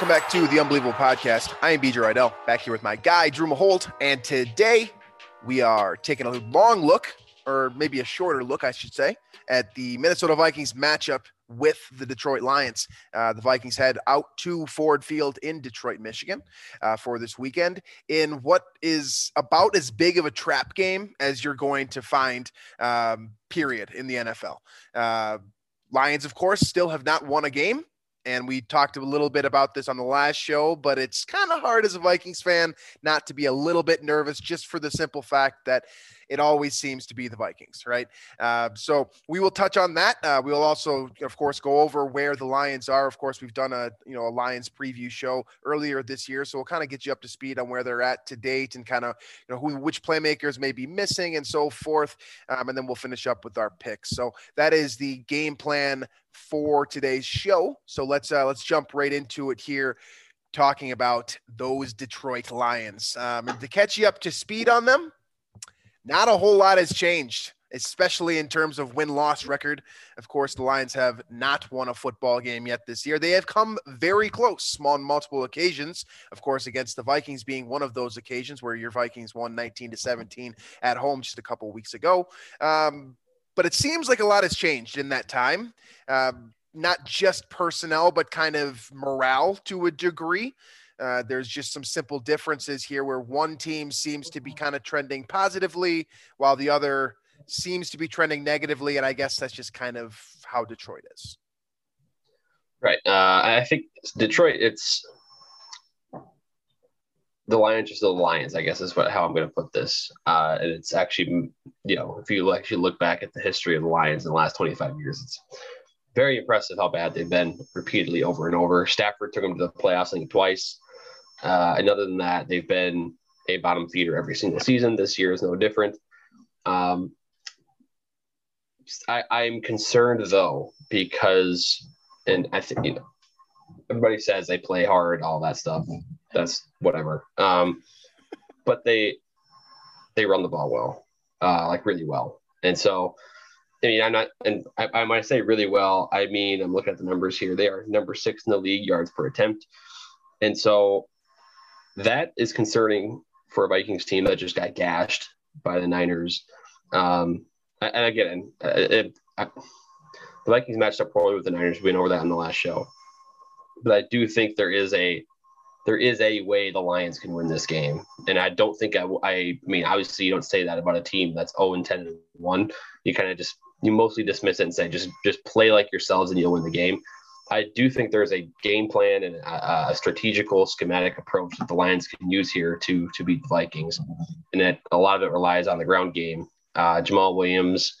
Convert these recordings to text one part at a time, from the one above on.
welcome back to the Unbelievable Podcast. I am BJ Reidell, back here with my guy, Drew Mahowald, and today we are taking a long look, or maybe a shorter look, I should say, at the Minnesota Vikings matchup with the Detroit Lions. Uh, the Vikings head out to Ford Field in Detroit, Michigan uh, for this weekend in what is about as big of a trap game as you're going to find, um, period, in the NFL. Uh, Lions, of course, still have not won a game and we talked a little bit about this on the last show, but it's kind of hard as a Vikings fan not to be a little bit nervous just for the simple fact that it always seems to be the Vikings, right? Uh, so we will touch on that. Uh, we will also, of course, go over where the Lions are. Of course, we've done a you know a Lions preview show earlier this year, so we'll kind of get you up to speed on where they're at to date and kind of you know who which playmakers may be missing and so forth. Um, and then we'll finish up with our picks. So that is the game plan for today's show. So let's uh, let's jump right into it here, talking about those Detroit Lions. Um, and to catch you up to speed on them, not a whole lot has changed, especially in terms of win loss record. Of course, the Lions have not won a football game yet this year. They have come very close on multiple occasions. Of course, against the Vikings being one of those occasions where your Vikings won 19 to 17 at home just a couple weeks ago. Um, but it seems like a lot has changed in that time. Um, not just personnel, but kind of morale to a degree. Uh, there's just some simple differences here where one team seems to be kind of trending positively while the other seems to be trending negatively. And I guess that's just kind of how Detroit is. Right. Uh, I think Detroit, it's the Lions are still the Lions, I guess is what how I'm going to put this. Uh, and it's actually, you know, if you actually look back at the history of the Lions in the last 25 years, it's very impressive how bad they've been repeatedly over and over. Stafford took them to the playoffs, I think, twice. Uh, and other than that, they've been a bottom feeder every single season. This year is no different. Um, I, I'm concerned though because, and I think you know, everybody says they play hard, all that stuff. That's whatever. Um, but they they run the ball well, uh, like really well. And so, I mean, I'm not, and I, I might say really well. I mean, I'm looking at the numbers here. They are number six in the league yards per attempt, and so that is concerning for a Vikings team that just got gashed by the Niners. Um, and again, it, it, I, the Vikings matched up poorly with the Niners. We went over that in the last show, but I do think there is a there is a way the Lions can win this game, and I don't think I. I mean, obviously, you don't say that about a team that's zero and ten and one. You kind of just you mostly dismiss it and say just just play like yourselves and you'll win the game. I do think there's a game plan and a, a strategical schematic approach that the Lions can use here to to beat the Vikings, and that a lot of it relies on the ground game. Uh, Jamaal Williams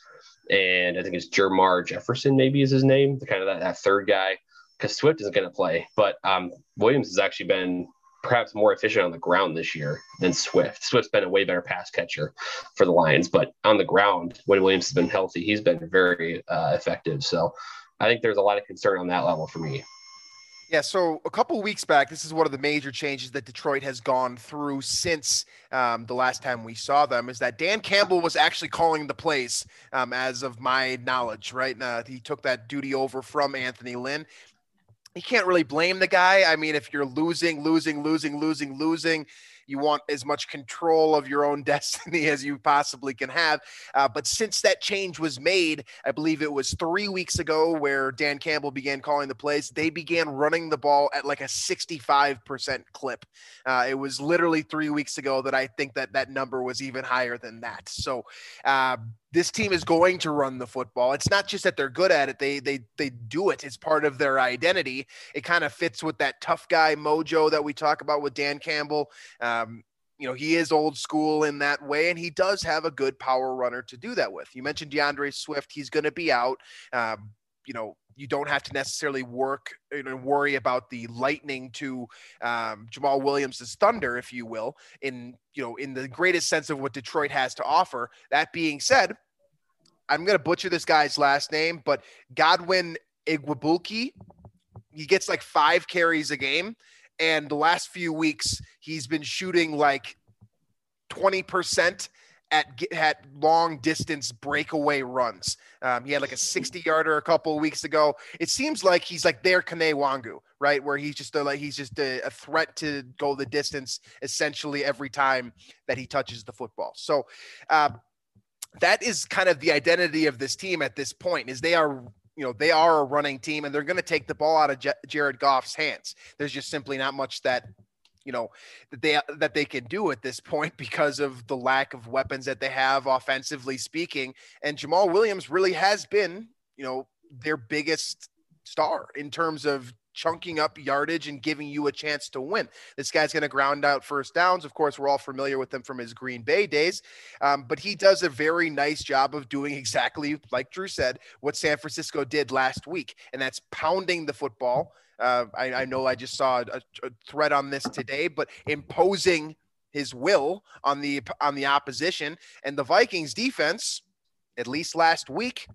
and I think it's Jermar Jefferson, maybe is his name, the kind of that, that third guy, because Swift isn't going to play. But um, Williams has actually been perhaps more efficient on the ground this year than Swift. Swift's been a way better pass catcher for the Lions, but on the ground, when Williams has been healthy, he's been very uh, effective. So I think there's a lot of concern on that level for me. Yeah, so a couple weeks back, this is one of the major changes that Detroit has gone through since um, the last time we saw them. Is that Dan Campbell was actually calling the plays, um, as of my knowledge, right? Uh, he took that duty over from Anthony Lynn. You can't really blame the guy. I mean, if you're losing, losing, losing, losing, losing, you want as much control of your own destiny as you possibly can have. Uh, but since that change was made, I believe it was three weeks ago where Dan Campbell began calling the plays, they began running the ball at like a 65% clip. Uh, it was literally three weeks ago that I think that that number was even higher than that. So, uh, this team is going to run the football. It's not just that they're good at it; they they they do it. It's part of their identity. It kind of fits with that tough guy mojo that we talk about with Dan Campbell. Um, you know, he is old school in that way, and he does have a good power runner to do that with. You mentioned D'Andre Swift; he's going to be out. Um, you know, you don't have to necessarily work and worry about the lightning to um, Jamaal Williams' thunder, if you will, in you know in the greatest sense of what Detroit has to offer. That being said, I'm to butcher this guy's last name, but Godwin Igwebuike, he gets like five carries a game, and the last few weeks he's been shooting like 20 percent at at long distance breakaway runs. Um, he had like a 60 yarder a couple of weeks ago. It seems like he's like their Kene Nwangwu, right? Where he's just a, like he's just a, a, threat to go the distance essentially every time that he touches the football. So uh, that is kind of the identity of this team at this point. Is they are you know they are a running team and they're going to take the ball out of J- Jared Goff's hands. There's just simply not much that you know that they that they can do at this point because of the lack of weapons that they have offensively speaking and Jamaal Williams really has been you know their biggest star in terms of chunking up yardage and giving you a chance to win. This guy's going to ground out first downs. Of course, we're all familiar with him from his Green Bay days, um, but he does a very nice job of doing exactly like Drew said, what San Francisco did last week, and that's pounding the football uh, I, I, know I just saw a, a thread on this today, but imposing his will on the on the opposition and the Vikings defense, at least last week,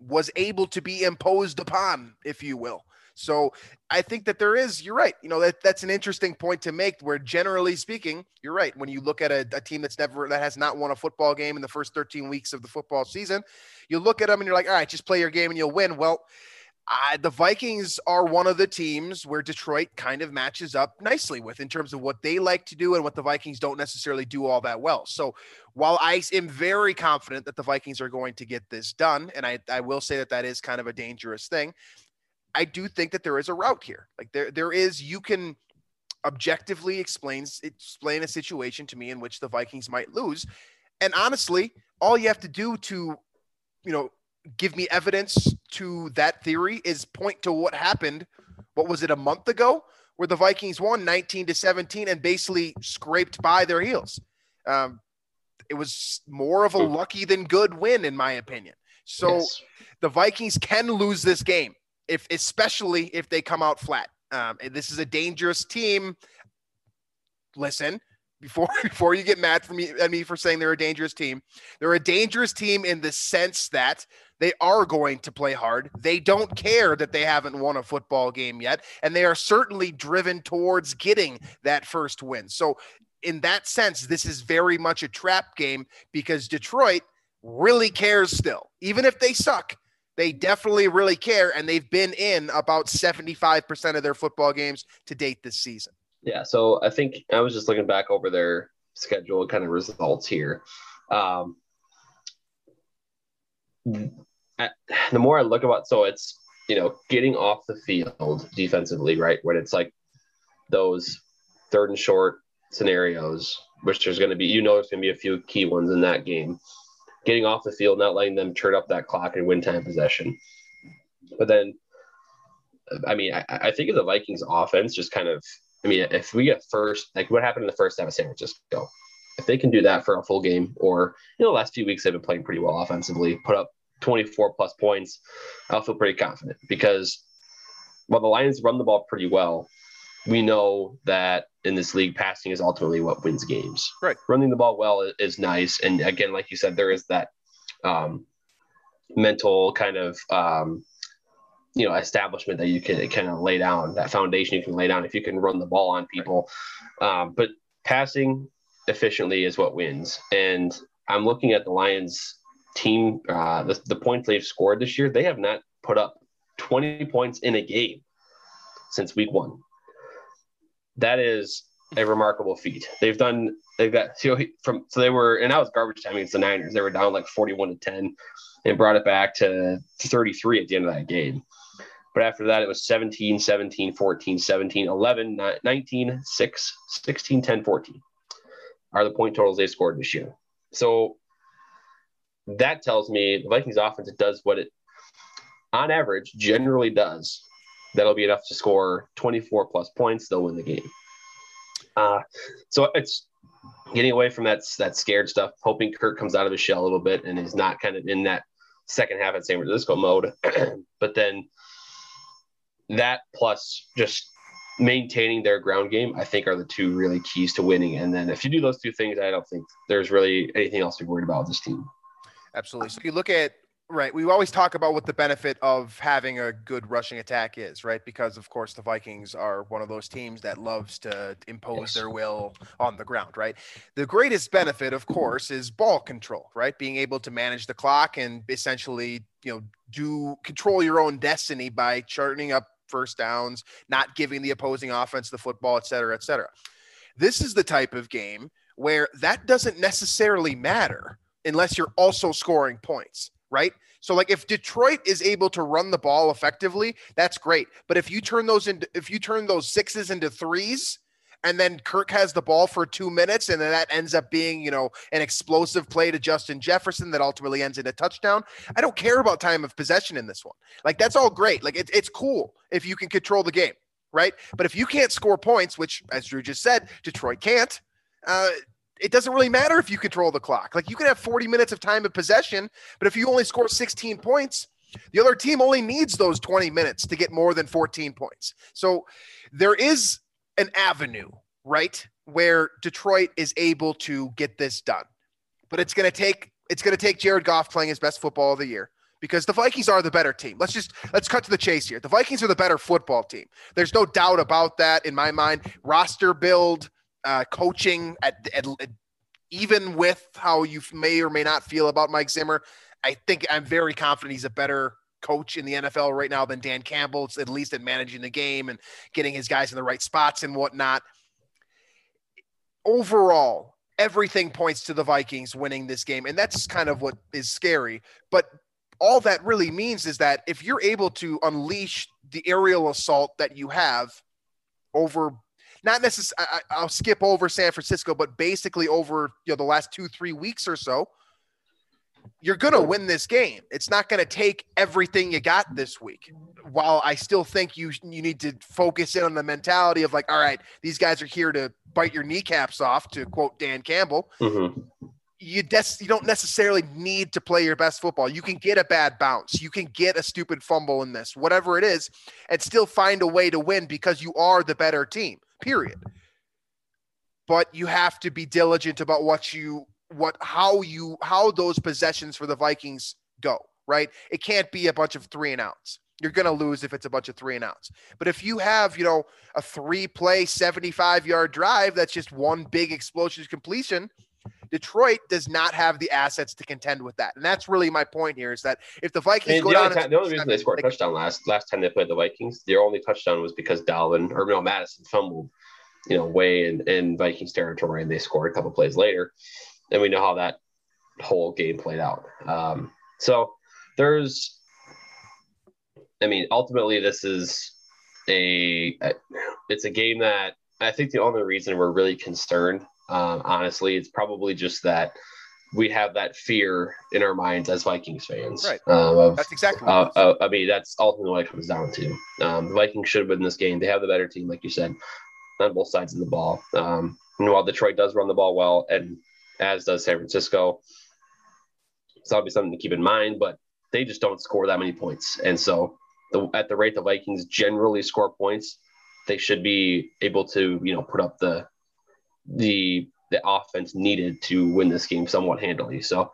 was able to be imposed upon, if you will. So I think that there is, you're right. You know, that that's an interesting point to make where generally speaking, you're right. When you look at a, a, team that's never, that has not won a football game in the first 13 weeks of the football season, you look at them and you're like, all right, just play your game and you'll win. Well, I, the Vikings are one of the teams where Detroit kind of matches up nicely with in terms of what they like to do and what the Vikings don't necessarily do all that well. So while I am very confident that the Vikings are going to get this done, and I, I will say that that is kind of a dangerous thing, I do think that there is a route here. Like there, there is, you can objectively explains explain a situation to me in which the Vikings might lose. And honestly, all you have to do to, you know, give me evidence to that theory is point to what happened. What was it a month ago where the Vikings won 19 to 17 and basically scraped by their heels? Um, it was more of a lucky than good win, in my opinion. So yes. the Vikings can lose this game if, especially if they come out flat. Um, this is a dangerous team. Listen, before before you get mad for me at me for saying they're a dangerous team, they're a dangerous team in the sense that they are going to play hard. They don't care that they haven't won a football game yet, and they are certainly driven towards getting that first win. So, in that sense, this is very much a trap game because Detroit really cares still, even if they suck. They definitely really care, and they've been in about 75% of their football games to date this season. Yeah. So I think I was just looking back over their schedule kind of results here. Um, the more I look about, so it's you know getting off the field defensively, right? When it's like those third and short scenarios, which there's going to be, you know, there's going to be a few key ones in that game. Getting off the field, not letting them turn up that clock and win time possession. But then, I mean, I, I think of the Vikings offense just kind of, I mean, if we get first, like what happened in the first half of San Francisco, if they can do that for a full game, or you know, the last few weeks they've been playing pretty well offensively, put up 24 plus points, I'll feel pretty confident because while the Lions run the ball pretty well, we know that in this league, passing is ultimately what wins games. Right. Running the ball well is nice. And again, like you said, there is that um, mental kind of um, you know establishment that you can kind of lay down that foundation you can lay down if you can run the ball on people um, but passing efficiently is what wins and i'm looking at the lions team uh, the, the points they've scored this year they have not put up 20 points in a game since week one. That is a remarkable feat. They've done they've got so from so they were and that was garbage time against the niners. They were down like 41 to 10 and brought it back to 33 at the end of that game. But after that, it was 17, 17, 14, 17, 11, 19, 6, 16, 10, 14 are the point totals they scored this year. So that tells me the Vikings offense does what it, on average, generally does. That'll be enough to score 24 plus points. They'll win the game. Uh, so it's getting away from that, that scared stuff, hoping Kirk comes out of his shell a little bit and is not kind of in that second half at San Francisco mode. but then that plus just maintaining their ground game, I think are the two really keys to winning. And then if you do those two things, I don't think there's really anything else to be worried about with this team. Absolutely. Uh-huh. So you look at right, we always talk about what the benefit of having a good rushing attack is, right? Because of course the Vikings are one of those teams that loves to impose yes. their will on the ground, right? The greatest benefit, of course, is ball control, right? Being able to manage the clock and essentially, you know, do control your own destiny by charting up first downs, not giving the opposing offense the football, et cetera, et cetera. This is the type of game where that doesn't necessarily matter unless you're also scoring points, right? So like if Detroit is able to run the ball effectively, that's great. But if you turn those into if you turn those sixes into threes, and then Kirk has the ball for two minutes, and then that ends up being, you know, an explosive play to Justin Jefferson that ultimately ends in a touchdown. I don't care about time of possession in this one. Like that's all great. Like it, it's cool if you can control the game, right? But if you can't score points, which as Drew just said, Detroit can't. Uh, it doesn't really matter if you control the clock. Like you can have 40 minutes of time of possession, but if you only score 16 points, the other team only needs those 20 minutes to get more than 14 points. So there is an avenue, right, where Detroit is able to get this done. But it's going to take it's going to take Jared Goff playing his best football of the year because the Vikings are the better team. Let's just let's cut to the chase here. The Vikings are the better football team. There's no doubt about that in my mind. Roster build, uh, coaching, at, at, at, even with how you may or may not feel about Mike Zimmer, I think I'm very confident he's a better coach in the NFL right now than Dan Campbell. At least at managing the game and getting his guys in the right spots and whatnot. Overall, everything points to the Vikings winning this game. And that's kind of what is scary. But all that really means is that if you're able to unleash the aerial assault that you have over not necessarily I'll skip over San Francisco, but basically over you know the last two, three weeks or so, you're going to win this game. It's not going to take everything you got this week. While I still think you you need to focus in on the mentality of like, all right, these guys are here to bite your kneecaps off, to quote Dan Campbell. Mm-hmm. You des- you don't necessarily need to play your best football. You can get a bad bounce, you can get a stupid fumble in this, whatever it is, and still find a way to win because you are the better team. Period. But you have to be diligent about what you what how you how those possessions for the Vikings go, right? It can't be a bunch of three and outs. You're going to lose if it's a bunch of three and outs. But if you have, you know, a three play 75 yard drive that's just one big explosion completion, Detroit does not have the assets to contend with that. And that's really my point here is that if the Vikings mean, go the down, time, the only reason they scored a touchdown last last time they played the Vikings, their only touchdown was because Dalvin or no Mattison fumbled, you know, way in, in Vikings territory and they scored a couple plays later and we know how that whole game played out. Um, so there's, I mean, ultimately, this is a, it's a game that I think the only reason we're really concerned, um, honestly, it's probably just that we have that fear in our minds as Vikings fans. Right. Um, of, that's exactly. Uh, uh, I mean, that's ultimately what it comes down to. Um, the Vikings should have been this game. They have the better team, like you said, on both sides of the ball. Um, and while Detroit does run the ball well, and as does San Francisco. That'll be something to keep in mind, but they just don't score that many points. And so the, at the rate the Vikings generally score points, they should be able to, you know, put up the the the offense needed to win this game somewhat handily. So,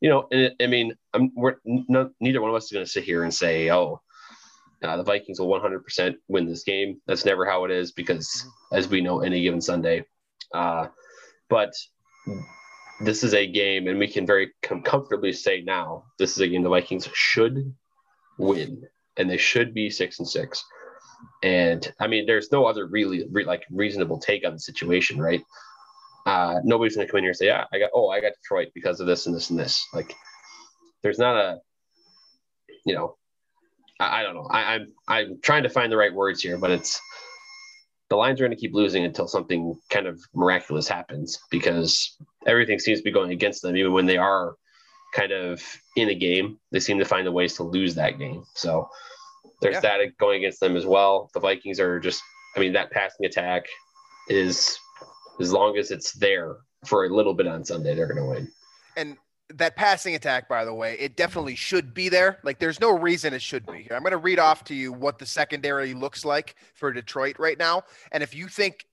you know, I mean, I'm, we're no, neither one of us is going to sit here and say, oh, Uh, the Vikings will 100% win this game. That's never how it is because, Mm-hmm. as we know, any given Sunday. Uh, but this is a game, and we can very com- comfortably say now this is a game the Vikings should win, and they should be six and six. And I mean, there's no other really re- like reasonable take on the situation, right? Uh, nobody's gonna come in here and say, "Yeah, I got oh, I got Detroit because of this and this and this." Like, there's not a, you know, I, I don't know. I, I'm I'm trying to find the right words here, but it's the Lions are going to keep losing until something kind of miraculous happens because everything seems to be going against them, even when they are kind of in a game. They seem to find the ways to lose that game. So there's Yeah. that going against them as well. The Vikings are just, I mean, that passing attack is as long as it's there for a little bit on Sunday, they're going to win. And that passing attack, by the way, it definitely should be there. Like, there's no reason it should be. Here. I'm going to read off to you what the secondary looks like for Detroit right now. And if you think,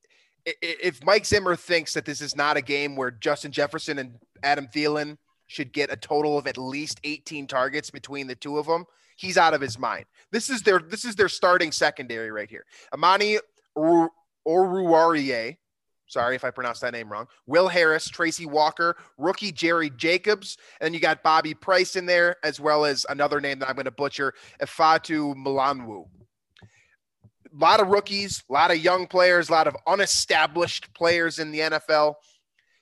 if Mike Zimmer thinks that this is not a game where Justin Jefferson and Adam Thielen should get a total of at least 18 targets between the two of them, he's out of his mind. This is their this is their starting secondary right here. Amani Oru- Oruwariye, sorry if I pronounced that name wrong. Will Harris, Tracy Walker, rookie Jerry Jacobs, and you got Bobby Price in there, as well as another name that I'm going to butcher, Efatu Milanwu. A lot of rookies, a lot of young players, a lot of unestablished players in the NFL.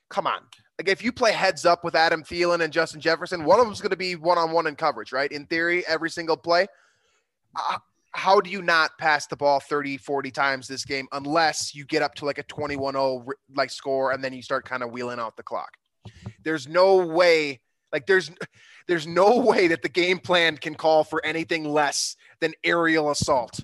Come on. Like if you play heads up with Adam Thielen and Justin Jefferson, one of them's going to be one on one in coverage, right? In theory, every single play. Uh, how do you not pass the ball 30, 40 times this game unless you get up to like a 21 0 like score and then you start kind of wheeling out the clock? There's no way, like, there's there's no way that the game plan can call for anything less than aerial assault.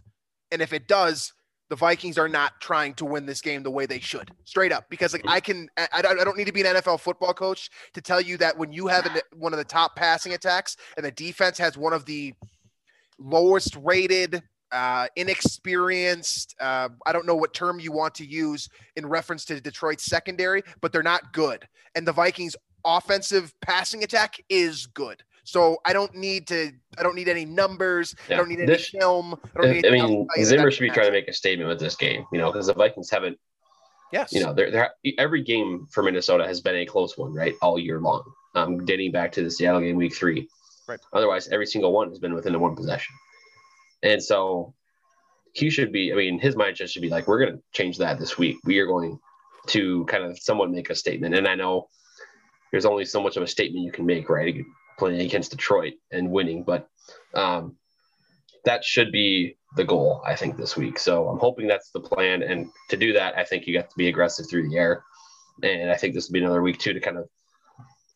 And if it does, the Vikings are not trying to win this game the way they should, straight up. Because like I can, I, I don't need to be an NFL football coach to tell you that when you have an, one of the top passing attacks and the defense has one of the lowest rated, uh, inexperienced, uh, I don't know what term you want to use in reference to Detroit's secondary, but they're not good. And the Vikings offensive passing attack is good. So I don't need to. I don't need any numbers. I don't need any this- film. I, don't I, need I mean, to tell you that Zimmer should be the trying to make a statement with this game, you know, because the Vikings haven't Yes. you know, they're, they're, every game for Minnesota has been a close one, right, all year long, um, dating back to the Seattle game week three. Right. Otherwise, every single one has been within the one possession. And so he should be, I mean, his mindset should be like, we're going to change that this week. We are going to kind of somewhat make a statement. And I know there's only so much of a statement you can make, right, playing against Detroit and winning, but um, that should be the goal, I think, this week. So I'm hoping that's the plan. And to do that, I think you got to be aggressive through the air. And I think this will be another week too to kind of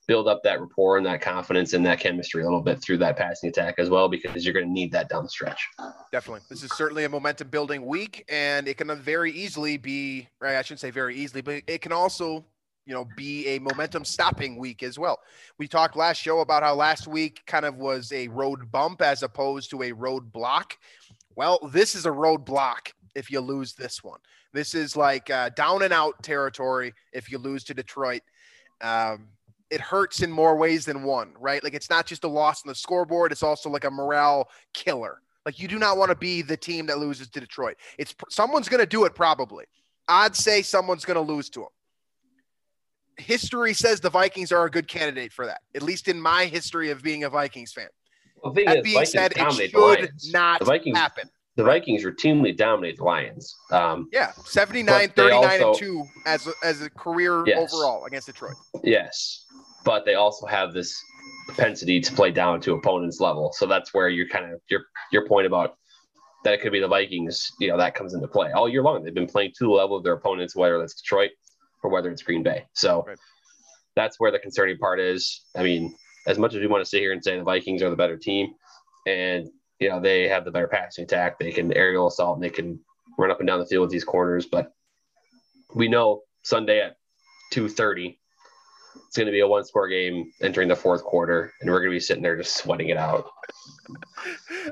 build up that rapport and that confidence and that chemistry a little bit through that passing attack as well, because you're going to need that down the stretch. Definitely. This is certainly a momentum building week, and it can very easily be, right? I shouldn't say very easily, but it can also, you know, be a momentum stopping week as well. We talked last show about how last week kind of was a road bump as opposed to a road block. Well, this is a road block if you lose this one. This is like uh, down and out territory if you lose to Detroit. Um, it hurts in more ways than one, right? Like it's not just a loss on the scoreboard, it's also like a morale killer. Like you do not want to be the team that loses to Detroit. It's someone's going to do it probably. I'd say someone's going to lose to them. History says the Vikings are a good candidate for that. At least in my history of being a Vikings fan. Well, the That is, being Vikings said, it should Lions. not the Vikings, happen. the Vikings routinely dominate the Lions. Um, Yeah, 79, But they 39 and 2 as a, as a career Yes. overall against Detroit. Yes, but they also have this propensity to play down to opponents' level. So that's where you're kind of your your point about that it could be the Vikings. You know that comes into play all year long. They've been playing to the level of their opponents, whether it's Detroit or whether it's Green Bay. So Right. that's where the concerning part is. I mean, as much as we want to sit here and say the Vikings are the better team, and you know they have the better passing attack, they can aerial assault, and they can run up and down the field with these corners, but we know Sunday at two thirty it's going to be a one score game entering the fourth quarter, and we're going to be sitting there just sweating it out.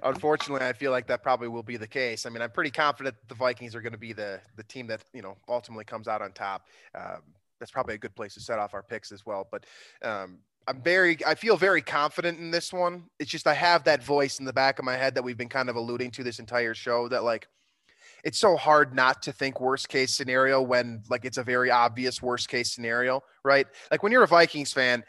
Unfortunately, I feel like that probably will be the case. I mean, I'm pretty confident the Vikings are going to be the the team that you know ultimately comes out on top. Um, that's probably a good place to set off our picks as well. But um, I'm very I feel very confident in this one. It's just I have that voice in the back of my head that we've been kind of alluding to this entire show that like it's so hard not to think worst case scenario when like it's a very obvious worst case scenario, right? Like when you're a Vikings fan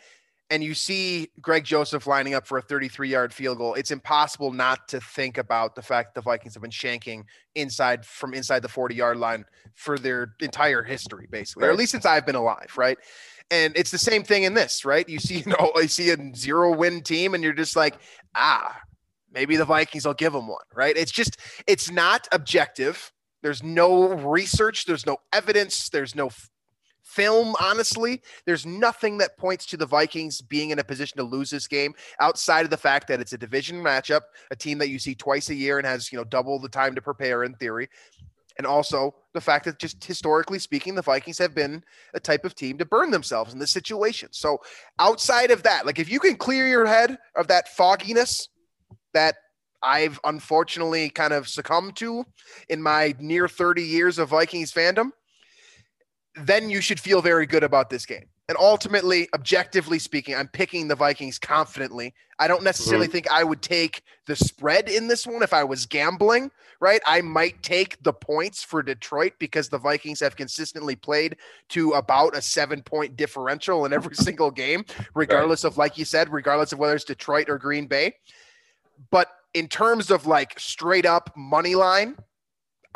and you see Greg Joseph lining up for a 33 yard field goal, it's impossible not to think about the fact the Vikings have been shanking inside from inside the 40 yard line for their entire history, basically, or at least since I've been alive, right? And it's the same thing in this, right? You see, you know, you see a zero win team, and you're just like, ah, maybe the Vikings will give them one, right? It's just, it's not objective. There's no research, there's no evidence, there's no f- film, honestly. There's nothing that points to the Vikings being in a position to lose this game outside of the fact that it's a division matchup, a team that you see twice a year and has, you know, double the time to prepare in theory. And also the fact that just historically speaking, the Vikings have been a type of team to burn themselves in this situation. So outside of that, like if you can clear your head of that fogginess that I've unfortunately kind of succumbed to in my near 30 years of Vikings fandom, then you should feel very good about this game. And ultimately, objectively speaking, I'm picking the Vikings confidently. I don't necessarily mm-hmm. think I would take the spread in this one if I was gambling, right? I might take the points for Detroit because the Vikings have consistently played to about a seven point differential in every single game, regardless right. of, like you said, regardless of whether it's Detroit or Green Bay. But in terms of like straight up money line,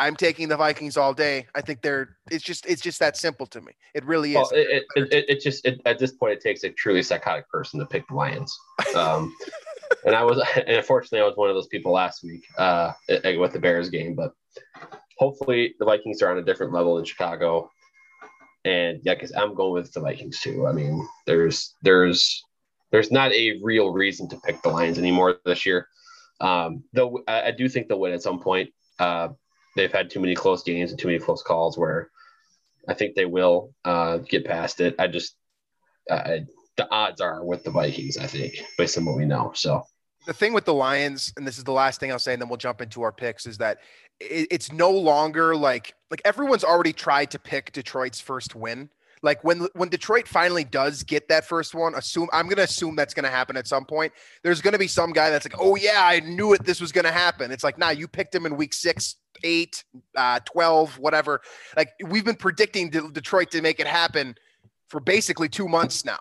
I'm taking the Vikings all day. I think they're it's just it's just that simple to me. It really is. Well, it, it, it, it, just at this point it takes a truly psychotic person to pick the Lions. Um, and I was and unfortunately I was one of those people last week uh, with the Bears game, but hopefully the Vikings are on a different level in Chicago. And yeah, because I'm going with the Vikings too. I mean, there's there's there's not a real reason to pick the Lions anymore this year. Um, though I, I do think they'll win at some point. Uh, they've had too many close games and too many close calls where I think they will uh, get past it. I just uh, the odds are with the Vikings. I think based on what we know. So the thing with the Lions, and this is the last thing I'll say, and then we'll jump into our picks, is that it, it's no longer like like everyone's already tried to pick Detroit's first win. Like when when Detroit finally does get that first one, assume I'm gonna assume that's gonna happen at some point. There's gonna be some guy that's like, oh yeah, I knew it. This was gonna happen. It's like, nah, you picked him in week six, eight, uh, 12, whatever. Like we've been predicting Detroit to make it happen for basically two months now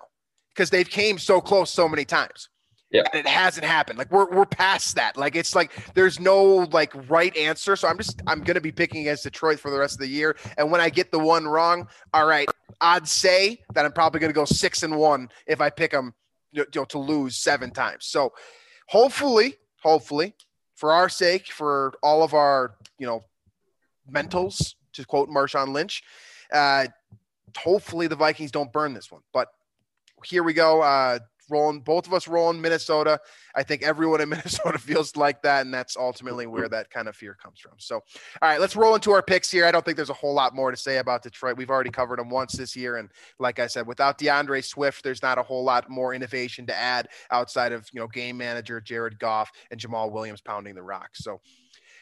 because they've came so close so many times. Yeah. It hasn't happened. Like we're we're past that. Like it's like there's no like right answer. So I'm just I'm gonna be picking against Detroit for the rest of the year. And when I get the one wrong, all right, I'd say that I'm probably gonna go six and one if I pick them you know, to lose seven times. So hopefully, hopefully, for our sake, for all of our you know mentals, to quote Marshawn Lynch, uh, hopefully the Vikings don't burn this one. But here we go. Uh, rolling, both of us rolling Minnesota. I think everyone in Minnesota feels like that, and that's ultimately where that kind of fear comes from. So, all right, let's roll into our picks here. I don't think there's a whole lot more to say about Detroit. We've already covered them once this year, and like I said, without D'Andre Swift, there's not a whole lot more innovation to add outside of you know game manager Jared Goff and Jamaal Williams pounding the rock. So.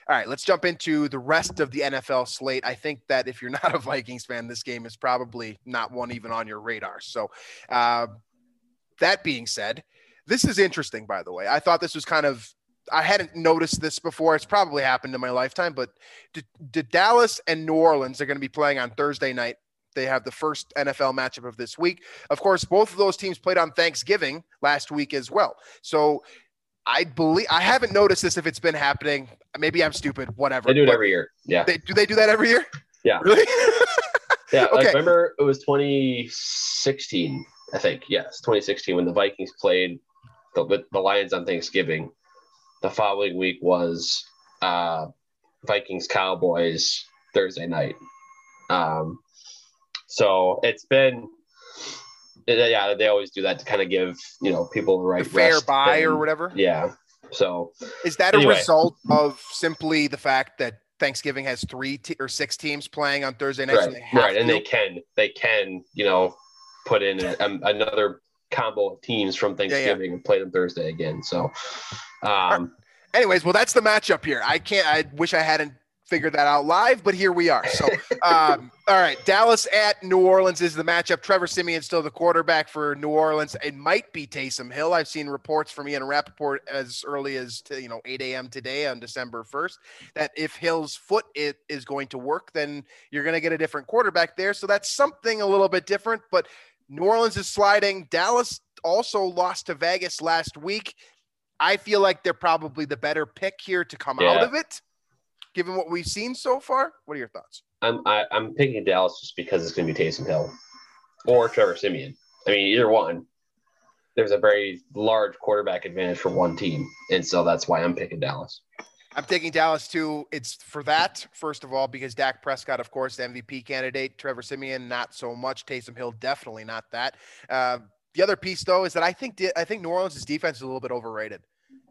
All right, let's jump into the rest of the NFL slate. I think that if you're not a Vikings fan, this game is probably not one even on your radar. So, uh, that being said, this is interesting, by the way. I thought this was kind of I hadn't noticed this before. It's probably happened in my lifetime, but the Dallas and New Orleans are going to be playing on Thursday night. They have the first NFL matchup of this week. Of course, both of those teams played on Thanksgiving last week as well. So I believe I haven't noticed this if it's been happening. Maybe I'm stupid. Whatever. They do it every year. Yeah. They, do they do that every year? Yeah. Really? yeah. okay. Like, remember it was 2016 I think yes, 2016 when the Vikings played the, the Lions on Thanksgiving. The following week was uh, Vikings Cowboys Thursday night. Um, so it's been yeah, they always do that to kind of give you know people the right the fair bye or whatever. Yeah. So is that anyway. a result of simply the fact that Thanksgiving has three or six teams playing on Thursday nights? Right, so right, and they can they can you know put in a, um, another combo of teams from Thanksgiving yeah, yeah. and play them Thursday again. So, um, anyways, well, that's the matchup here. I can't. I wish I hadn't figured that out live, but here we are. So, um, all right, Dallas at New Orleans is the matchup. Trevor Siemian still the quarterback for New Orleans. It might be Taysom Hill. I've seen reports from Ian Rapoport as early as to, you know 8 a.m. today on December 1st that if Hill's foot it is going to work, then you're going to get a different quarterback there. So that's something a little bit different. But New Orleans is sliding. Dallas also lost to Vegas last week. I feel like they're probably the better pick here to come Yeah. out of it given what we've seen so far. What are your thoughts? I'm I, I'm picking Dallas just because it's going to be Taysom Hill or Trevor Siemian. I mean, either one. There's a very large quarterback advantage for one team, and so that's why I'm picking Dallas. I'm taking Dallas too. It's for that, first of all, because Dak Prescott, of course, the MVP candidate. Trevor Siemian, not so much. Taysom Hill, definitely not that. Uh, the other piece, though, is that I think I think New Orleans' defense is a little bit overrated.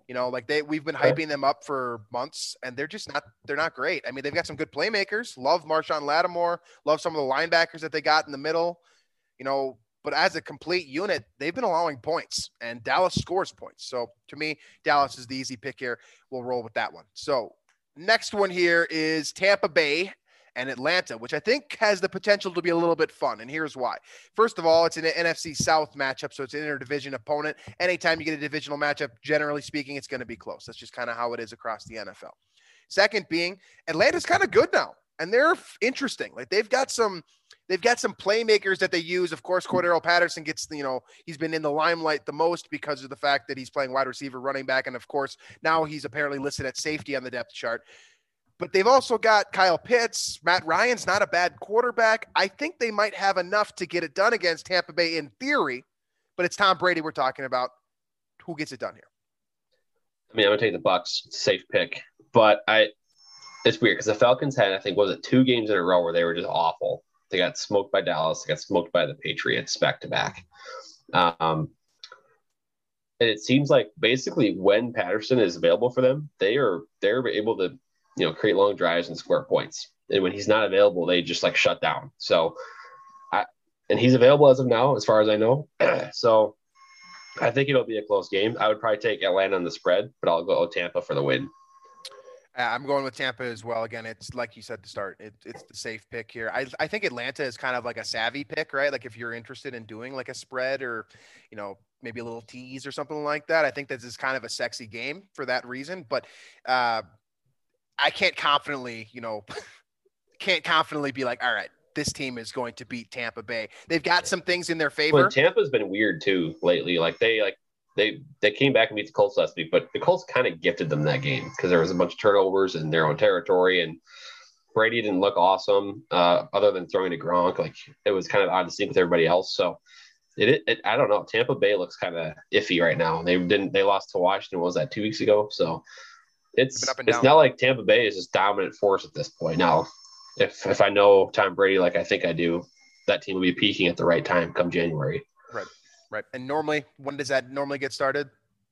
You know, like they we've been hyping them up for months, and they're just not they're not great. I mean, they've got some good playmakers. Love Marshon Lattimore. Love some of the linebackers that they got in the middle. You know, but as a complete unit, they've been allowing points, and Dallas scores points. So to me, Dallas is the easy pick here. We'll roll with that one. So next one here is Tampa Bay and Atlanta, which I think has the potential to be a little bit fun. And here's why. First of all, it's an NFC South matchup, so it's an interdivision opponent. Anytime you get a divisional matchup, generally speaking, it's going to be close. That's just kind of how it is across the NFL. Second being Atlanta's kind of good now, and they're interesting. Like they've got some they've got some playmakers that they use. Of course, Cordarrelle Patterson gets, you know, he's been in the limelight the most because of the fact that he's playing wide receiver, running back, and of course, now he's apparently listed at safety on the depth chart. But they've also got Kyle Pitts. Matt Ryan's not a bad quarterback. I think they might have enough to get it done against Tampa Bay in theory, but it's Tom Brady we're talking about. Who gets it done here? I mean, I'm gonna take the Bucs, safe pick, but I it's weird because the Falcons had I think was it two games in a row where they were just awful. They got smoked by Dallas, they got smoked by the Patriots back to back. Um, and it seems like basically when Patterson is available for them, they are they're able to you know create long drives and score points. And when he's not available, they just like shut down. So, I and he's available as of now, as far as I know. so I think it'll be a close game. I would probably take Atlanta on the spread, but I'll go Tampa for the win. I'm going with Tampa as well. Again, it's like you said to start. It, it's the safe pick here. I, I think Atlanta is kind of like a savvy pick, right? Like if you're interested in doing like a spread or, you know, maybe a little tease or something like that. I think this is kind of a sexy game for that reason. But uh, I can't confidently, you know, can't confidently be like, all right, this team is going to beat Tampa Bay. They've got some things in their favor. Well, Tampa's been weird too lately. Like they like they they came back and beat the Colts last week, but the Colts kind of gifted them that game because there was a bunch of turnovers in their own territory, and Brady didn't look awesome uh, other than throwing to Gronk. Like it was kind of odd to see with everybody else. So it, it I don't know. Tampa Bay looks kind of iffy right now. They didn't they lost to Washington. What was that two weeks ago? So it's Been up and it's not like Tampa Bay is this dominant force at this point. Now, if if I know Tom Brady like I think I do, that team will be peaking at the right time come January. Right. And normally, when does that normally get started?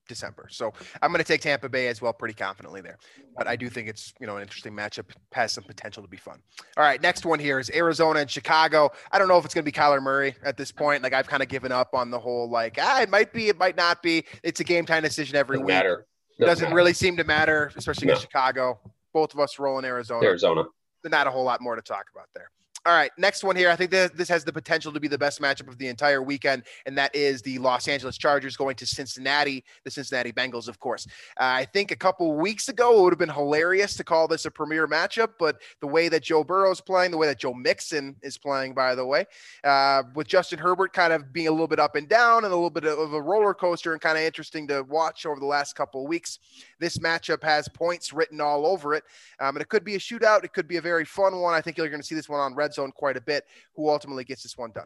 December. So I'm going to take Tampa Bay as well, pretty confidently there. But I do think it's you know an interesting matchup, has some potential to be fun. All right, next one here is Arizona and Chicago. I don't know if it's going to be Kyler Murray at this point. Like I've kind of given up on the whole like ah, it might be, it might not be. It's a game time decision every Doesn't week. matter. Doesn't matter. really seem to matter, especially No. Chicago. Both of us roll in Arizona Arizona. not a whole lot more to talk about there. All right, next one here. I think this, has the potential to be the best matchup of the entire weekend, and that is the Los Angeles Chargers going to Cincinnati, the Cincinnati Bengals, of course. Uh, I think a couple weeks ago it would have been hilarious to call this a premier matchup, but the way that Joe Burrow is playing, the way that Joe Mixon is playing, by the way, uh, with Justin Herbert kind of being a little bit up and down and a little bit of a roller coaster and kind of interesting to watch over the last couple of weeks. This matchup has points written all over it. Um, and it could be a shootout. It could be a very fun one. I think you're going to see this one on Red Zone quite a bit. Who ultimately gets this one done?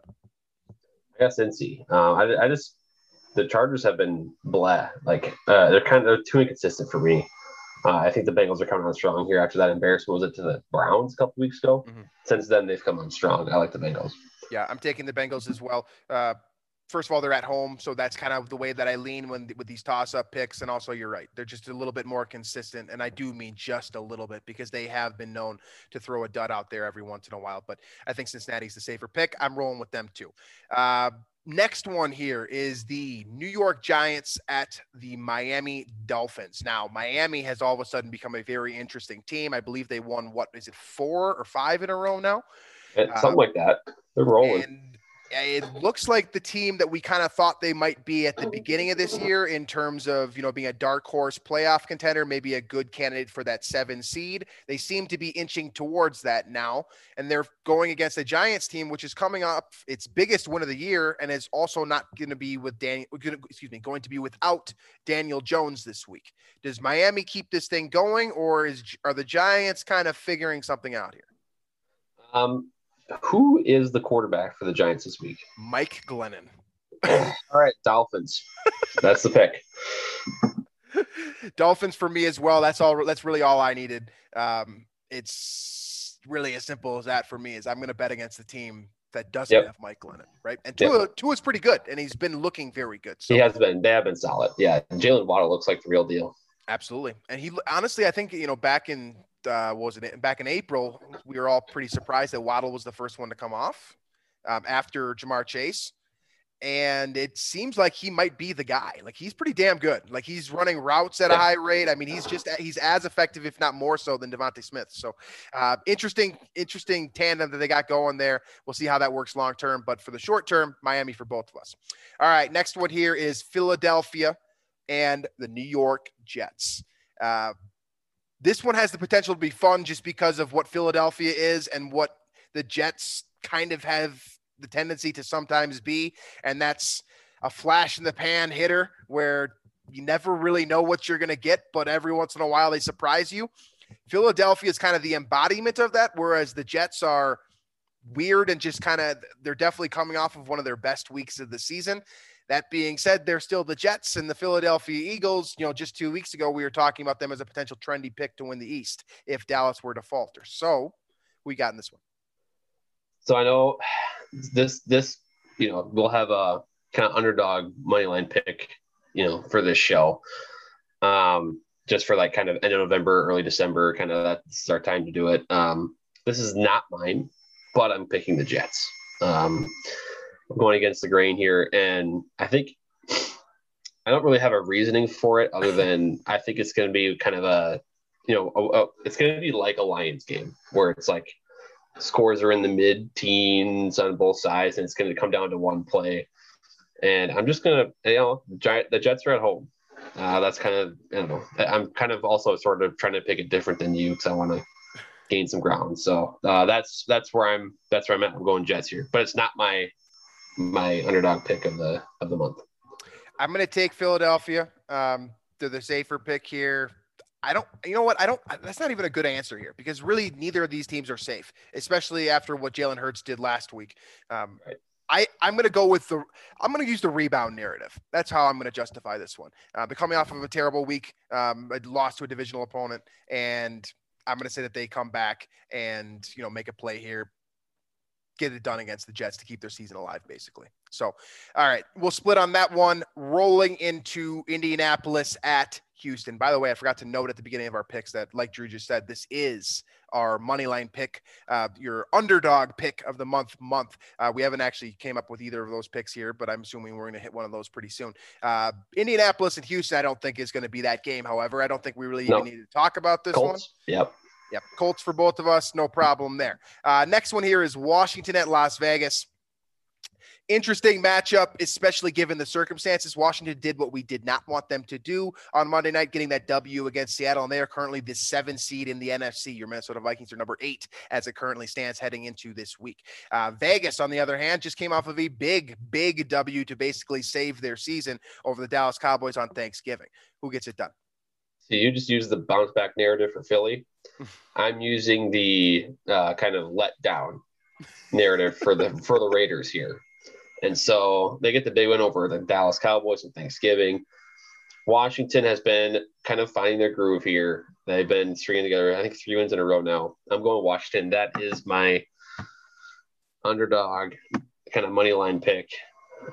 I guess NC. Um, I, I just the Chargers have been blah. Like uh, they're kind of they're too inconsistent for me. Uh, I think the Bengals are coming on strong here after that embarrassment. Was it to the Browns a couple weeks ago? Mhm. Since then, they've come on strong. I like the Bengals. Yeah, I'm taking the Bengals as well. Uh, first of all, they're at home, so that's kind of the way that I lean when with these toss-up picks. And also, you're right; they're just a little bit more consistent, and I do mean just a little bit because they have been known to throw a dud out there every once in a while. But I think Cincinnati's the safer pick. I'm rolling with them too. Uh, next one here is the New York Giants at the Miami Dolphins. Now, Miami has all of a sudden become a very interesting team. I believe they won what is it, four or five in a row now? Something um, like that. They're rolling. And it looks like the team that we kind of thought they might be at the beginning of this year in terms of you know being a dark horse playoff contender maybe a good candidate for that seven seed. They seem to be inching towards that now and they're going against the giants team which is coming up its biggest win of the year and is also not going to be with daniel excuse me going to be without daniel jones this week. Does miami keep this thing going or is are the giants kind of figuring something out here? Um who is the quarterback for the Giants this week? Mike Glennon. All right, Dolphins. That's the pick. Dolphins for me as well. That's all. That's really all I needed. Um, it's really as simple as that for me. Is I'm going to bet against the team that doesn't yep. have Mike Glennon, right? And Tua, yep. Tua's pretty good, and he's been looking very good. So. He has been. They have been solid. Yeah, Jaylen Waddle looks like the real deal. Absolutely, and he honestly, I think you know, back in uh, was it back in April, we were all pretty surprised that Waddle was the first one to come off um, after Ja'Marr Chase. And it seems like he might be the guy. Like he's pretty damn good. Like he's running routes at a high rate. I mean, he's just he's as effective, if not more so, than DeVonta Smith. So uh, interesting, interesting tandem that they got going there. We'll see how that works long term. But for the short term, Miami for both of us. All right, next one here is Philadelphia and the New York Jets. Uh, this one has the potential to be fun just because of what Philadelphia is and what the Jets kind of have the tendency to sometimes be. And that's a flash in the pan hitter where you never really know what you're going to get, but every once in a while they surprise you. Philadelphia is kind of the embodiment of that, whereas the Jets are weird and just kind of they're definitely coming off of one of their best weeks of the season. That being said, they're still the Jets and the Philadelphia Eagles. You know, just two weeks ago, we were talking about them as a potential trendy pick to win the East if Dallas were to falter. So, we got in this one. So I know this this you know we'll have a kind of underdog money line pick you know for this show, um, just for like kind of end of November, early December, kind of that's our time to do it. Um, this is not mine, but I'm picking the Jets. Um, going against the grain here, and I think I don't really have a reasoning for it other than I think it's going to be kind of a, you know, a, a, it's going to be like a Lions game where it's like scores are in the mid teens on both sides, and it's going to come down to one play. And I'm just going to, you know, the Jets are at home. Uh, that's kind of, you know. I'm kind of also sort of trying to pick it different than you because I want to gain some ground. So uh, that's that's where I'm. That's where I'm at. I'm going Jets here, but it's not my my underdog pick of the of the month. I'm going to take Philadelphia. Um, they're the safer pick here. I don't, you know what? I don't, that's not even a good answer here because really neither of these teams are safe, especially after what Jalen Hurts did last week. Um, right. I, I'm going to go with the, I'm going to use the rebound narrative. That's how I'm going to justify this one. Uh, but coming off of a terrible week, um, a loss to a divisional opponent, and I'm going to say that they come back and, you know, make a play here, get it done against the Jets to keep their season alive, basically. So, all right, we'll split on that one. Rolling into Indianapolis at Houston. By the way, I forgot to note at the beginning of our picks that, like Drew just said, this is our money line pick, uh, your underdog pick of the month. Month. Uh, we haven't actually came up with either of those picks here, but I'm assuming we're going to hit one of those pretty soon. Uh, Indianapolis and Houston, I don't think is going to be that game. However, I don't think we really no. even need to talk about this Colts. one. Yep. Yep. Colts for both of us. No problem there. Uh, next one here is Washington at Las Vegas. Interesting matchup, especially given the circumstances. Washington did what we did not want them to do on Monday night, getting that W against Seattle. And they are currently the seven seed in the NFC. Your Minnesota Vikings are number eight as it currently stands heading into this week. Uh, Vegas, on the other hand, just came off of a big, big W to basically save their season over the Dallas Cowboys on Thanksgiving. Who gets it done? So you just use the bounce back narrative for Philly. I'm using the uh, kind of let down narrative for the for the Raiders here. And so they get the big win over the Dallas Cowboys on Thanksgiving. Washington has been kind of finding their groove here. They've been stringing together, I think, three wins in a row now. I'm going Washington. That is my underdog kind of money line pick,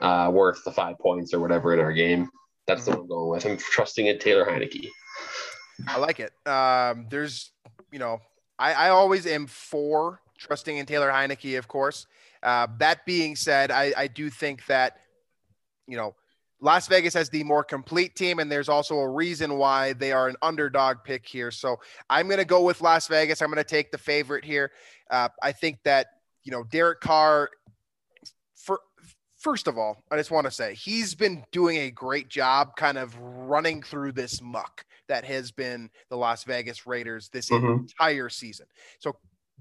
uh, worth the five points or whatever in our game. That's mm-hmm. the one I'm going with. I'm trusting in Taylor Heinicke. I like it. Um, there's, you know, I, I always am for trusting in Taylor Heinicke, of course. Uh, that being said, I, I do think that you know, Las Vegas has the more complete team, and there's also a reason why they are an underdog pick here. So I'm going to go with Las Vegas. I'm going to take the favorite here. Uh, I think that you know Derek Carr. For first of all, I just want to say he's been doing a great job, kind of running through this muck that has been the Las Vegas Raiders this Mhm. entire season. So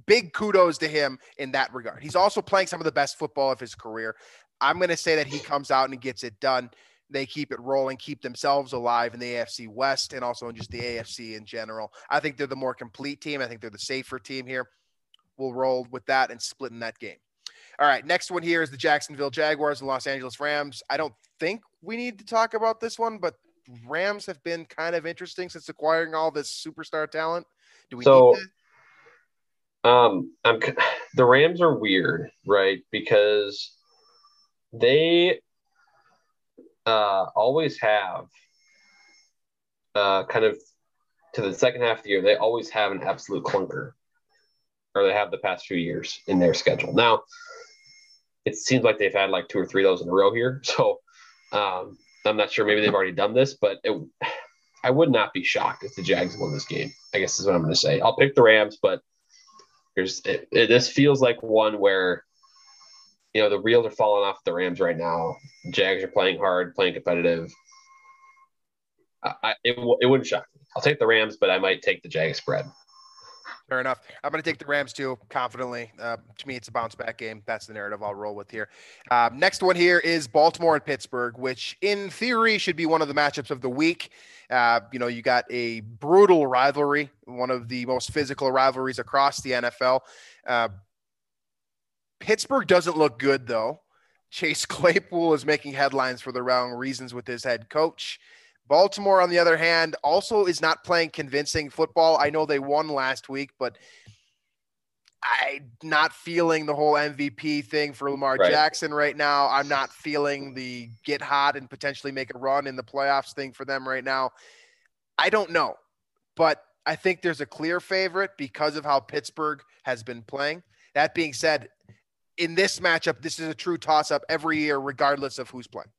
big kudos to him in that regard. He's also playing some of the best football of his career. I'm going to say that he comes out and gets it done. They keep it rolling, keep themselves alive in the AFC West and also in just the AFC in general. I think they're the more complete team. I think they're the safer team here. We'll roll with that and split in that game. All right, next one here is the Jacksonville Jaguars and Los Angeles Rams. I don't think we need to talk about this one, but Rams have been kind of interesting since acquiring all this superstar talent. Do we So-? Um, I'm the Rams are weird, right? Because they uh always have uh kind of to the second half of the year, they always have an absolute clunker, or they have the past few years in their schedule. Now, it seems like they've had like two or three of those in a row here. So, um, I'm not sure. Maybe they've already done this, but it, I would not be shocked if the Jags won this game. I guess is what I'm going to say. I'll pick the Rams, but there's it, it, this feels like one where you know the reels are falling off the Rams right now. Jags are playing hard, playing competitive. I, I it, it wouldn't shock me. I'll take the Rams, but I might take the Jags spread. Fair enough. I'm going to take the Rams too, confidently. Uh, to me, it's a bounce back game. That's the narrative I'll roll with here. Um, next one here is Baltimore and Pittsburgh, which in theory should be one of the matchups of the week. Uh, you know, you got a brutal rivalry, one of the most physical rivalries across the NFL. Uh, Pittsburgh doesn't look good, though. Chase Claypool is making headlines for the wrong reasons with his head coach. Baltimore, on the other hand, also is not playing convincing football. I know they won last week, but I'm not feeling the whole MVP thing for Lamar Right. Jackson right now. I'm not feeling the get hot and potentially make a run in the playoffs thing for them right now. I don't know, but I think there's a clear favorite because of how Pittsburgh has been playing. That being said, in this matchup, this is a true toss up every year, regardless of who's playing.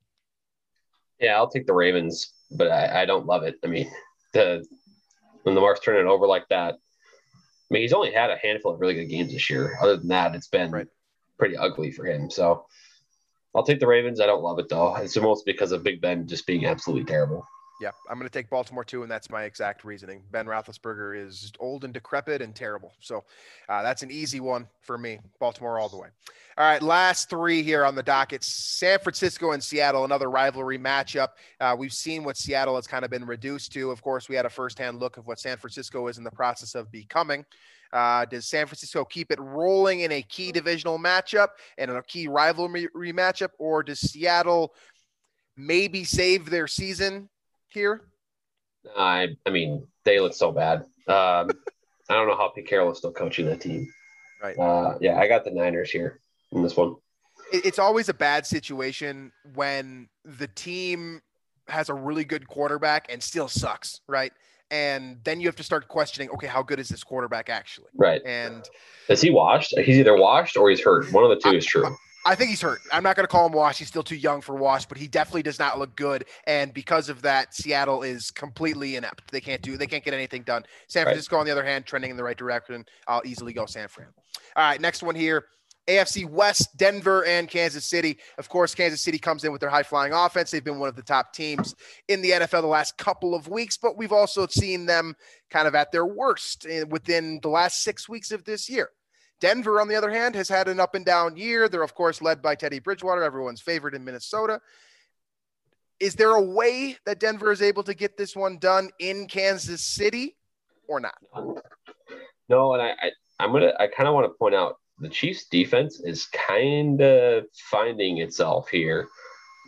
Yeah, I'll take the Ravens, but I, I don't love it. I mean, the when Lamar's turning it over like that, I mean, he's only had a handful of really good games this year. Other than that, it's been Right. pretty ugly for him. So I'll take the Ravens. I don't love it though. It's mostly because of Big Ben just being absolutely terrible. Yeah, I'm going to take Baltimore too, and that's my exact reasoning. Ben Roethlisberger is old and decrepit and terrible, so uh, that's an easy one for me. Baltimore all the way. All right, last three here on the docket: San Francisco and Seattle, another rivalry matchup. Uh, we've seen what Seattle has kind of been reduced to. Of course, we had a firsthand look of what San Francisco is in the process of becoming. Uh, does San Francisco keep it rolling in a key divisional matchup and a key rivalry matchup, or does Seattle maybe save their season here? I I mean, they look so bad. Um, I don't know how Pete Carroll is still coaching that team. Right. Uh, yeah, I got the Niners here in this one. it's always a bad situation when the team has a really good quarterback and still sucks, right? And then you have to start questioning, okay, how good is this quarterback actually? Right. And Is he washed? He's either washed or he's hurt. One of the two is true. I think he's hurt. I'm not going to call him Wash. He's still too young for Wash, but he definitely does not look good. And because of that, Seattle is completely inept. They can't do. They can't get anything done. San Right. Francisco, on the other hand, trending in the right direction. I'll easily go San Fran. All right, next one here. AFC West, Denver and Kansas City. Of course, Kansas City comes in with their high flying offense. They've been one of the top teams in the NFL the last couple of weeks, but we've also seen them kind of at their worst eh, within the last six weeks of this year. Denver, on the other hand, has had an up and down year. They're, of course, led by Teddy Bridgewater, everyone's favorite in Minnesota. Is there a way that Denver is able to get this one done in Kansas City or not? No, and I, I I'm gonna I kind of want to point out the Chiefs defense is kind of finding itself here.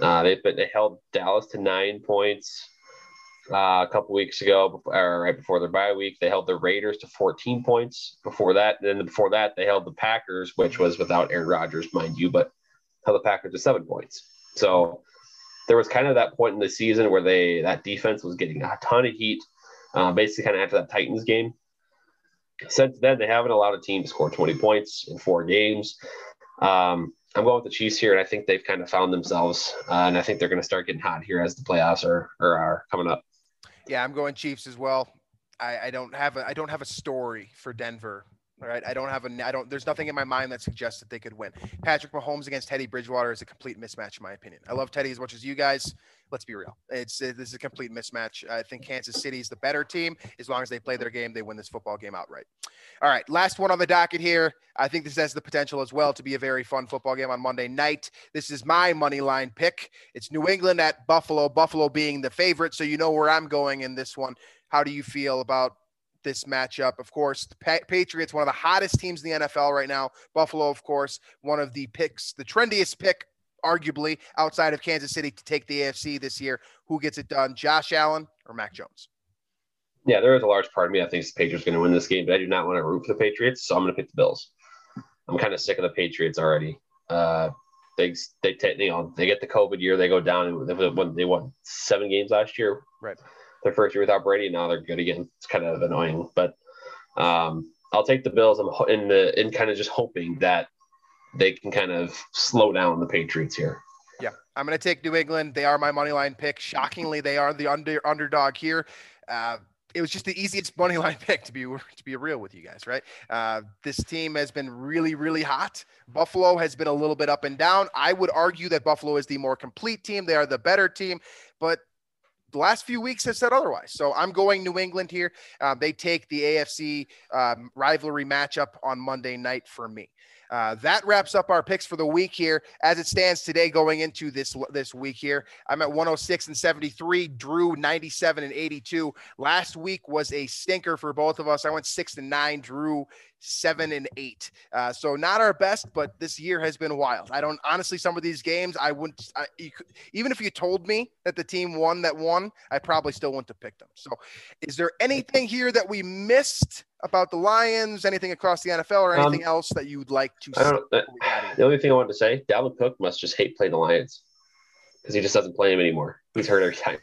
Uh, they but they held Dallas to nine points uh, a couple weeks ago, or right before their bye week. They held the Raiders to 14 points. Before that, then before that, they held the Packers, which was without Aaron Rodgers, mind you, but held the Packers to seven points. So there was kind of that point in the season where they that defense was getting a ton of heat, uh, basically kind of after that Titans game since then they haven't allowed a team to score 20 points in four games um, I'm going with the Chiefs here, and I think they've kind of found themselves, uh, and I think they're going to start getting hot here as the playoffs are or are coming up. Yeah, I'm going Chiefs as well. I, I don't have a I don't have a story for Denver. All right, I don't have a I don't. There's nothing in my mind that suggests that they could win. Patrick Mahomes against Teddy Bridgewater is a complete mismatch, in my opinion. I love Teddy as much as you guys. Let's be real. It's it, this is a complete mismatch. I think Kansas City is the better team. As long as they play their game, they win this football game outright. All right, last one on the docket here. I think this has the potential as well to be a very fun football game on Monday night. This is my money line pick. It's New England at Buffalo. Buffalo being the favorite, so you know where I'm going in this one. How do you feel about this matchup? Of course, the pa- Patriots, one of the hottest teams in the NFL right now. Buffalo, of course, one of the picks, the trendiest pick, arguably outside of Kansas City to take the AFC this year. Who gets it done? Josh Allen or Mac Jones? Yeah, there is a large part of me. I think the Patriots going to win this game, but I do not want to root for the Patriots, so I'm going to pick the Bills. I'm kind of sick of the Patriots already. Uh, they they you know they get the COVID year, they go down. They won, they won seven games last year. Right. Their first year without Brady, now they're good again. It's kind of annoying, but um, I'll take the Bills. I'm in the in kind of just hoping that they can kind of slow down the Patriots here. Yeah, I'm going to take New England. They are my money line pick. Shockingly, they are the under underdog here. Uh, it was just the easiest money line pick to be to be real with you guys, right? Uh, this team has been really, really hot. Buffalo has been a little bit up and down. I would argue that Buffalo is the more complete team. They are the better team, but the last few weeks have said otherwise. So I'm going New England here. Uh, they take the AFC um, rivalry matchup on Monday night for me. Uh, that wraps up our picks for the week here. As it stands today, going into this this week here, I'm at 106 and 73. Drew 97 and 82. Last week was a stinker for both of us. I went six and nine. Drew seven and eight. Uh, so not our best, but this year has been wild. I don't honestly some of these games I wouldn't I, could, even if you told me that the team won that won, I probably still wouldn't have picked them. So is there anything here that we missed about the Lions? Anything across the NFL or anything um, else that you'd like to? I don't, the only thing I wanted to say, Dalvin Cook must just hate playing the Lions because he just doesn't play him anymore. He's hurt every time.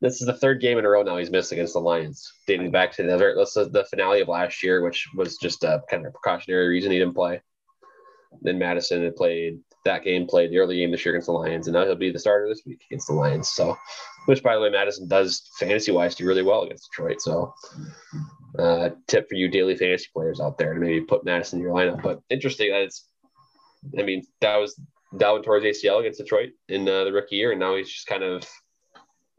This is the third game in a row now he's missed against the Lions, dating back to the the, finale of last year, which was just a kind of precautionary reason he didn't play. Then Mattison had played that game, played the early game this year against the Lions, and now he'll be the starter this week against the Lions. So, which by the way, Mattison does fantasy wise do really well against Detroit. So, uh, tip for you daily fantasy players out there to maybe put Mattison in your lineup. But interesting that it's, I mean, that was Dalvin towards ACL against Detroit in uh, the rookie year, and now he's just kind of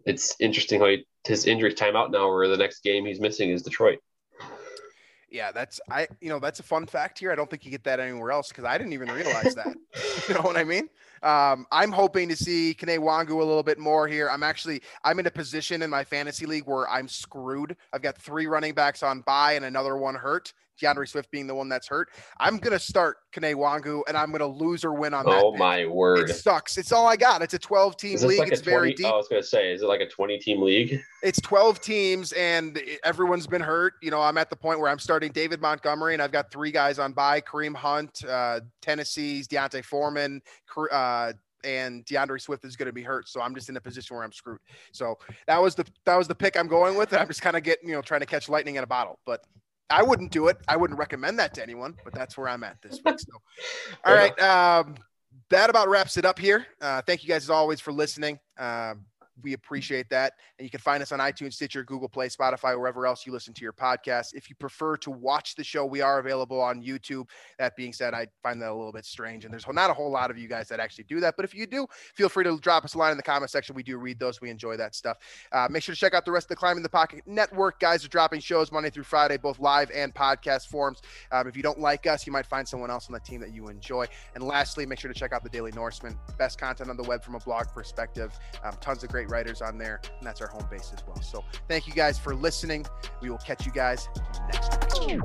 it's interesting how he, his injury time out now, where the next game he's missing is Detroit. Yeah, that's I. You know, that's a fun fact here. I don't think you get that anywhere else because I didn't even realize that. you know what I mean? Um, I'm hoping to see Kene Nwangwu a little bit more here. I'm actually I'm in a position in my fantasy league where I'm screwed. I've got three running backs on bye and another one hurt. D'Andre Swift being the one that's hurt. I'm gonna start Kene Nwangwu and I'm gonna lose or win on that. Oh my word! It sucks. It's all I got. It's a 12 team league. Like it's 20, very deep. I was gonna say, is it like a 20 team league? It's 12 teams and everyone's been hurt. You know, I'm at the point where I'm starting David Montgomery and I've got three guys on bye: Kareem Hunt, uh, Tennessee's D'Onta Foreman, uh, and D'Andre Swift is going to be hurt. So I'm just in a position where I'm screwed. So that was the that was the pick I'm going with. and I'm just kind of getting you know trying to catch lightning in a bottle. But I wouldn't do it. I wouldn't recommend that to anyone, but that's where I'm at this week. So, all right. Um, that about wraps it up here. Uh, thank you guys as always for listening. Um, we appreciate that. And you can find us on iTunes, Stitcher, Google Play, Spotify, wherever else you listen to your podcast. If you prefer to watch the show, we are available on YouTube. That being said, I find that a little bit strange. And there's not a whole lot of you guys that actually do that. But if you do, feel free to drop us a line in the comment section. We do read those. We enjoy that stuff. Uh, make sure to check out the rest of the Climbing the Pocket Network. Guys are dropping shows Monday through Friday, both live and podcast forms. Um, if you don't like us, you might find someone else on the team that you enjoy. And lastly, make sure to check out the Daily Norseman. Best content on the web from a blog perspective. Um, tons of great writers on there and that's our home base as well. So thank you guys for listening. We will catch you guys next time.